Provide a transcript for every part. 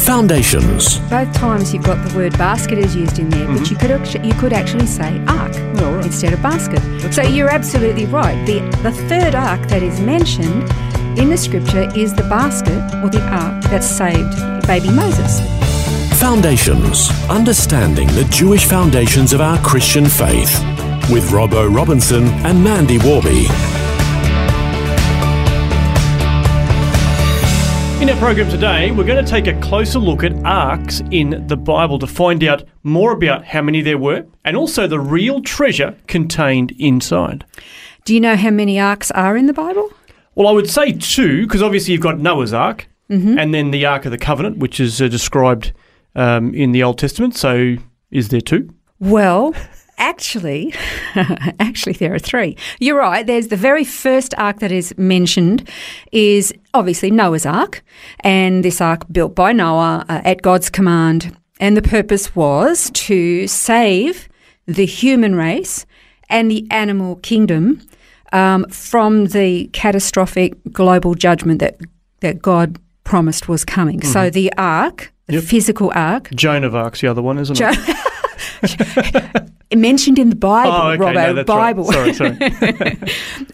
Foundations. Both times you've got the word basket is used in there, but you mm-hmm. could actu- you could actually say ark instead of basket. so you're absolutely right. The the third ark that is mentioned in the scripture is the basket or the ark that saved baby Moses. Foundations. Understanding the Jewish foundations of our Christian faith. With Robbo Robinson and Mandy Warby. In our program today, we're going to take a closer look at arks in the Bible to find out more about how many there were and also the real treasure contained inside. Do you know how many arks are in the Bible? Well, I would say two, because obviously you've got Noah's Ark and then the Ark of the Covenant, which is uh, described um, in the Old Testament. So is there two? Well, actually, actually there are three. You're right. There's the very first ark that is mentioned is obviously Noah's Ark, and this ark built by Noah uh, at God's command, and the purpose was to save the human race and the animal kingdom um, from the catastrophic global judgment that that God promised was coming. So the ark, the Yep. physical ark, Joan of Arc's the other one, isn't Jo- it? mentioned in the Bible, Oh, okay. Robbo, no, Bible. right. Sorry, sorry.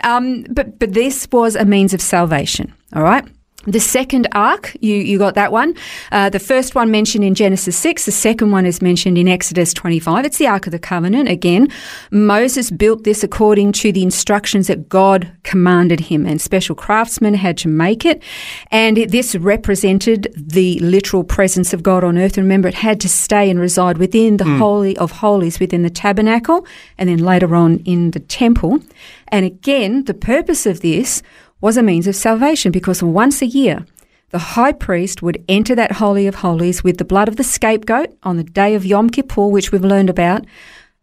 Um, but but this was a means of salvation. All right. The second ark, you, you got that one. Uh, the first one mentioned in Genesis 6, the second one is mentioned in Exodus 25. It's the Ark of the Covenant. Again, Moses built this according to the instructions that God commanded him, and special craftsmen had to make it. And it, this represented the literal presence of God on earth. And remember, it had to stay and reside within the Holy of Holies, within the tabernacle, and then later on in the temple. And again, the purpose of this was a means of salvation because once a year, the high priest would enter that Holy of Holies with the blood of the scapegoat on the day of Yom Kippur, which we've learned about.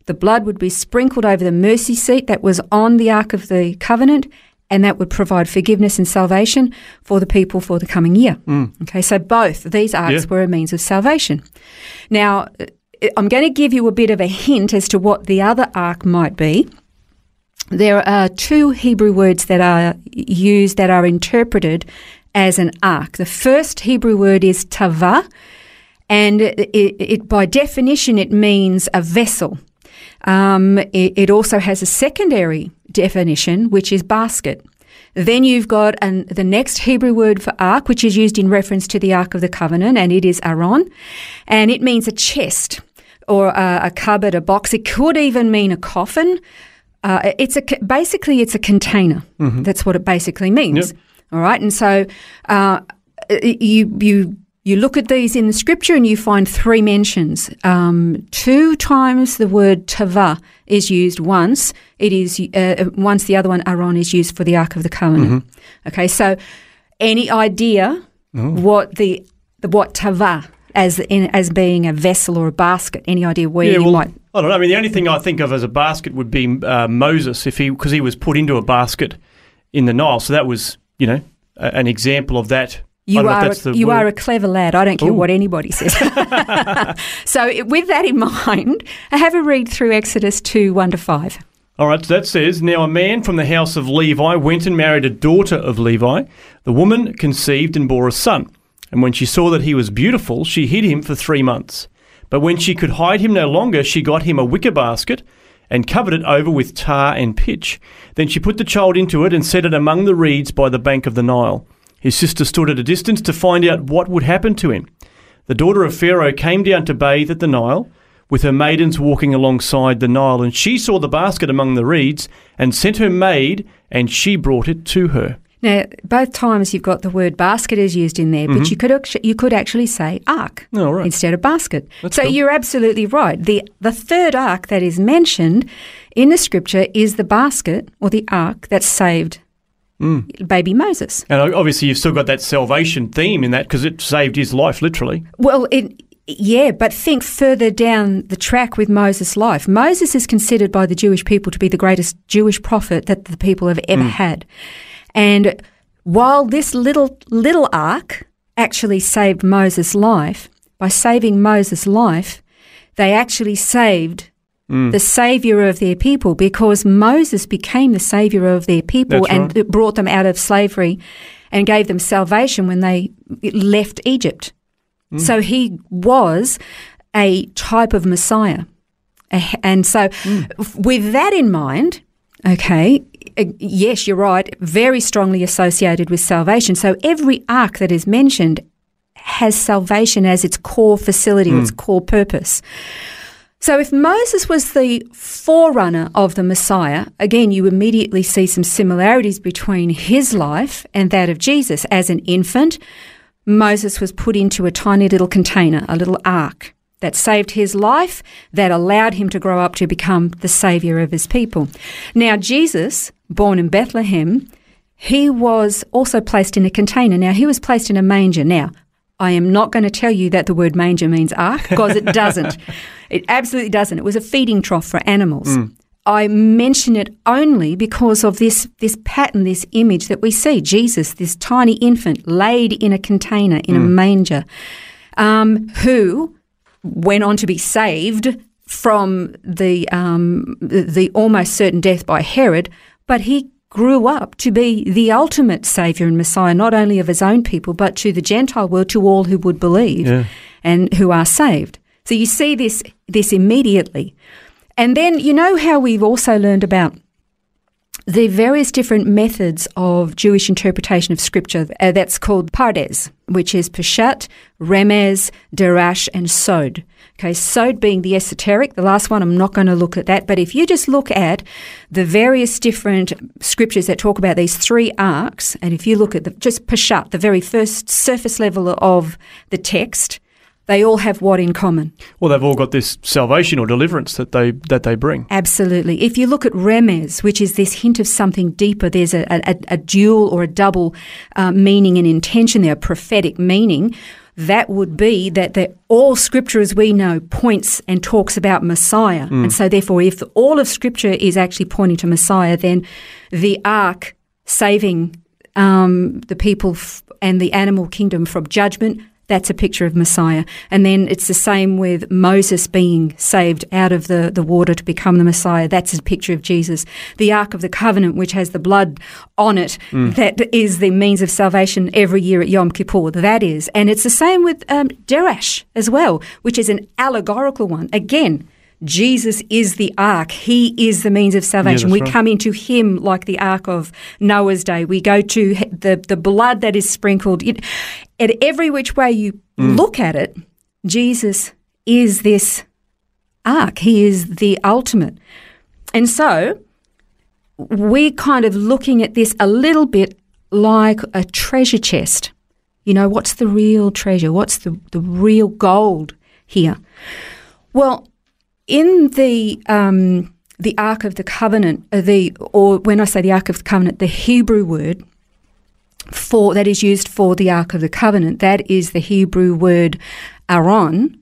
The blood would be sprinkled over the mercy seat that was on the Ark of the Covenant, and that would provide forgiveness and salvation for the people for the coming year. Okay, so both these arks Yeah. were a means of salvation. Now, uh, I'm going to give you a bit of a hint as to what the other ark might be. There are two Hebrew words that are used that are interpreted as an ark. The first Hebrew word is tava, and it, it, by definition it means a vessel. Um, it, it also has a secondary definition, which is basket. Then you've got an, the next Hebrew word for ark, which is used in reference to the Ark of the Covenant, and it is aron, and it means a chest or a, a cupboard, a box. It could even mean a coffin. Uh, it's a basically it's a container. That's what it basically means. Yep. All right, and so uh, you you you look at these in the scripture and you find three mentions. Um, two times the word tava is used. Once it is uh, once the other one aron is used for the ark of the covenant. Okay, so any idea what the, the what tava as in, as being a vessel or a basket? Any idea where Yeah, you well, might? I don't know. I mean, the only thing I think of as a basket would be uh, Moses, if he because he was put into a basket in the Nile. So that was, you know, a, an example of that. You don't know if are a, you word. are a clever lad. I don't care Ooh. what anybody says. so, with that in mind, I have a read through Exodus two one to five. All right, so that says, Now a man from the house of Levi went and married a daughter of Levi. The woman conceived and bore a son. And when she saw that he was beautiful, she hid him for three months. But when she could hide him no longer, she got him a wicker basket and covered it over with tar and pitch. Then she put the child into it and set it among the reeds by the bank of the Nile. His sister stood at a distance to find out what would happen to him. The daughter of Pharaoh came down to bathe at the Nile, with her maidens walking alongside the Nile, and she saw the basket among the reeds, and sent her maid, and she brought it to her. Now, both times you've got the word basket is used in there, but mm-hmm. you could actu- you could actually say ark Oh, right. instead of basket. That's so cool. you're absolutely right. the The third ark that is mentioned in the scripture is the basket or the ark that saved mm. baby Moses. And obviously, you've still got that salvation theme in that because it saved his life, literally. Well, it, yeah, but think further down the track with Moses' life. Moses is considered by the Jewish people to be the greatest Jewish prophet that the people have ever mm. had. And while this little little ark actually saved Moses' life, by saving Moses' life, they actually saved mm. the savior of their people because Moses became the savior of their people That's and right. brought them out of slavery and gave them salvation when they left Egypt. Mm. So he was a type of Messiah. Eh, and so, f- with that in mind, okay, Uh, yes, you're right, very strongly associated with salvation. So, every ark that is mentioned has salvation as its core facility or its hmm. core purpose. So, if Moses was the forerunner of the Messiah, again, you immediately see some similarities between his life and that of Jesus. As an infant, Moses was put into a tiny little container, a little ark that saved his life, that allowed him to grow up to become the savior of his people. Now, Jesus, born in Bethlehem, he was also placed in a container. Now, he was placed in a manger. Now, I am not going to tell you that the word manger means ark because it doesn't. it absolutely doesn't. It was a feeding trough for animals. I mention it only because of this this pattern, this image that we see Jesus, this tiny infant laid in a container in a manger, um, who went on to be saved from the, um, the the almost certain death by Herod, but he grew up to be the ultimate savior and Messiah, not only of his own people, but to the Gentile world, to all who would believe Yeah. and who are saved. So you see this this immediately. And then you know how we've also learned about the various different methods of Jewish interpretation of scripture. Uh, that's called Pardes, which is Peshat, Remez, Derash, and Sod. Okay, Sod being the esoteric. The last one, I'm not going to look at that. But if you just look at the various different scriptures that talk about these three arks, and if you look at the, just Peshat, the very first surface level of the text, they all have what in common? Well, they've all got this salvation or deliverance that they that they bring. Absolutely. If you look at remez, which is this hint of something deeper, there's a, a, a dual or a double uh, meaning and intention there, a prophetic meaning. That would be that the, all Scripture, as we know, points and talks about Messiah. And so, therefore, if all of Scripture is actually pointing to Messiah, then the ark saving um, the people f- and the animal kingdom from judgment, that's a picture of Messiah. And then it's the same with Moses being saved out of the, the water to become the Messiah. That's a picture of Jesus. The Ark of the Covenant, which has the blood on it, that is the means of salvation every year at Yom Kippur. That is. And it's the same with um, Derash as well, which is an allegorical one. Again, Jesus is the ark. He is the means of salvation. that's we right. come into him like the ark of Noah's day. We go to the, the blood that is sprinkled. It, at every which way you mm. look at it, Jesus is this ark. He is the ultimate. And so we're kind of looking at this a little bit like a treasure chest. You know, what's the real treasure? What's the, the real gold here? Well, in the um, the Ark of the Covenant, uh, the or when I say the Ark of the Covenant, the Hebrew word for that is used for the Ark of the Covenant, that is the Hebrew word aron.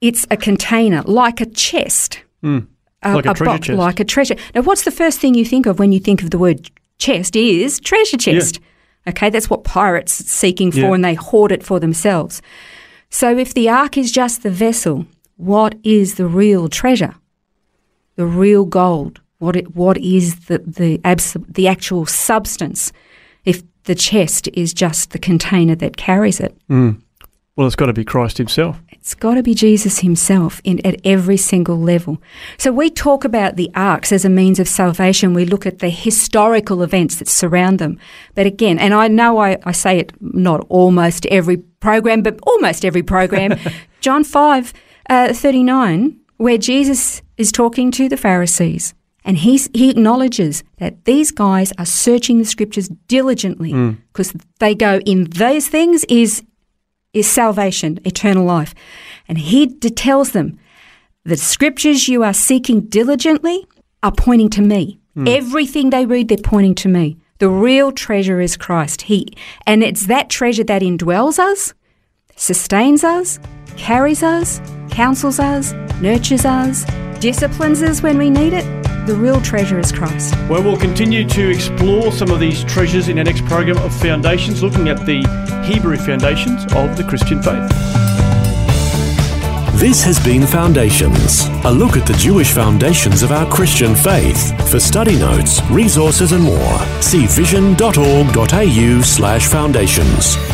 It's a container, like a chest. Like a treasure box, chest. Like a treasure. Now, what's the first thing you think of when you think of the word chest? Is treasure chest. Okay, that's what pirates are seeking for, Yeah. and they hoard it for themselves. So, if the ark is just the vessel, what is the real treasure? The real gold. What it, what is the the abs- the actual substance? If the chest is just the container that carries it, mm. Well, it's got to be Christ Himself. it's got to be Jesus himself in, at every single level. So we talk about the arks as a means of salvation. We look at the historical events that surround them. But again, and I know I, I say it not almost every program, but almost every program, John 5 uh, 39, where Jesus is talking to the Pharisees. And he's, he acknowledges that these guys are searching the scriptures diligently because they go, in those things is is salvation, eternal life. And he d- tells them, the scriptures you are seeking diligently are pointing to me. Everything they read, they're pointing to me. The real treasure is Christ. He, and it's that treasure that indwells us, sustains us, carries us, counsels us, nurtures us, disciplines us when we need it. The real treasure is Christ. Well, we'll continue to explore some of these treasures in our next program of Foundations, looking at the Hebrew foundations of the Christian faith. This has been Foundations, a look at the Jewish foundations of our Christian faith. For study notes, resources, and more, see vision.org.au slash foundations.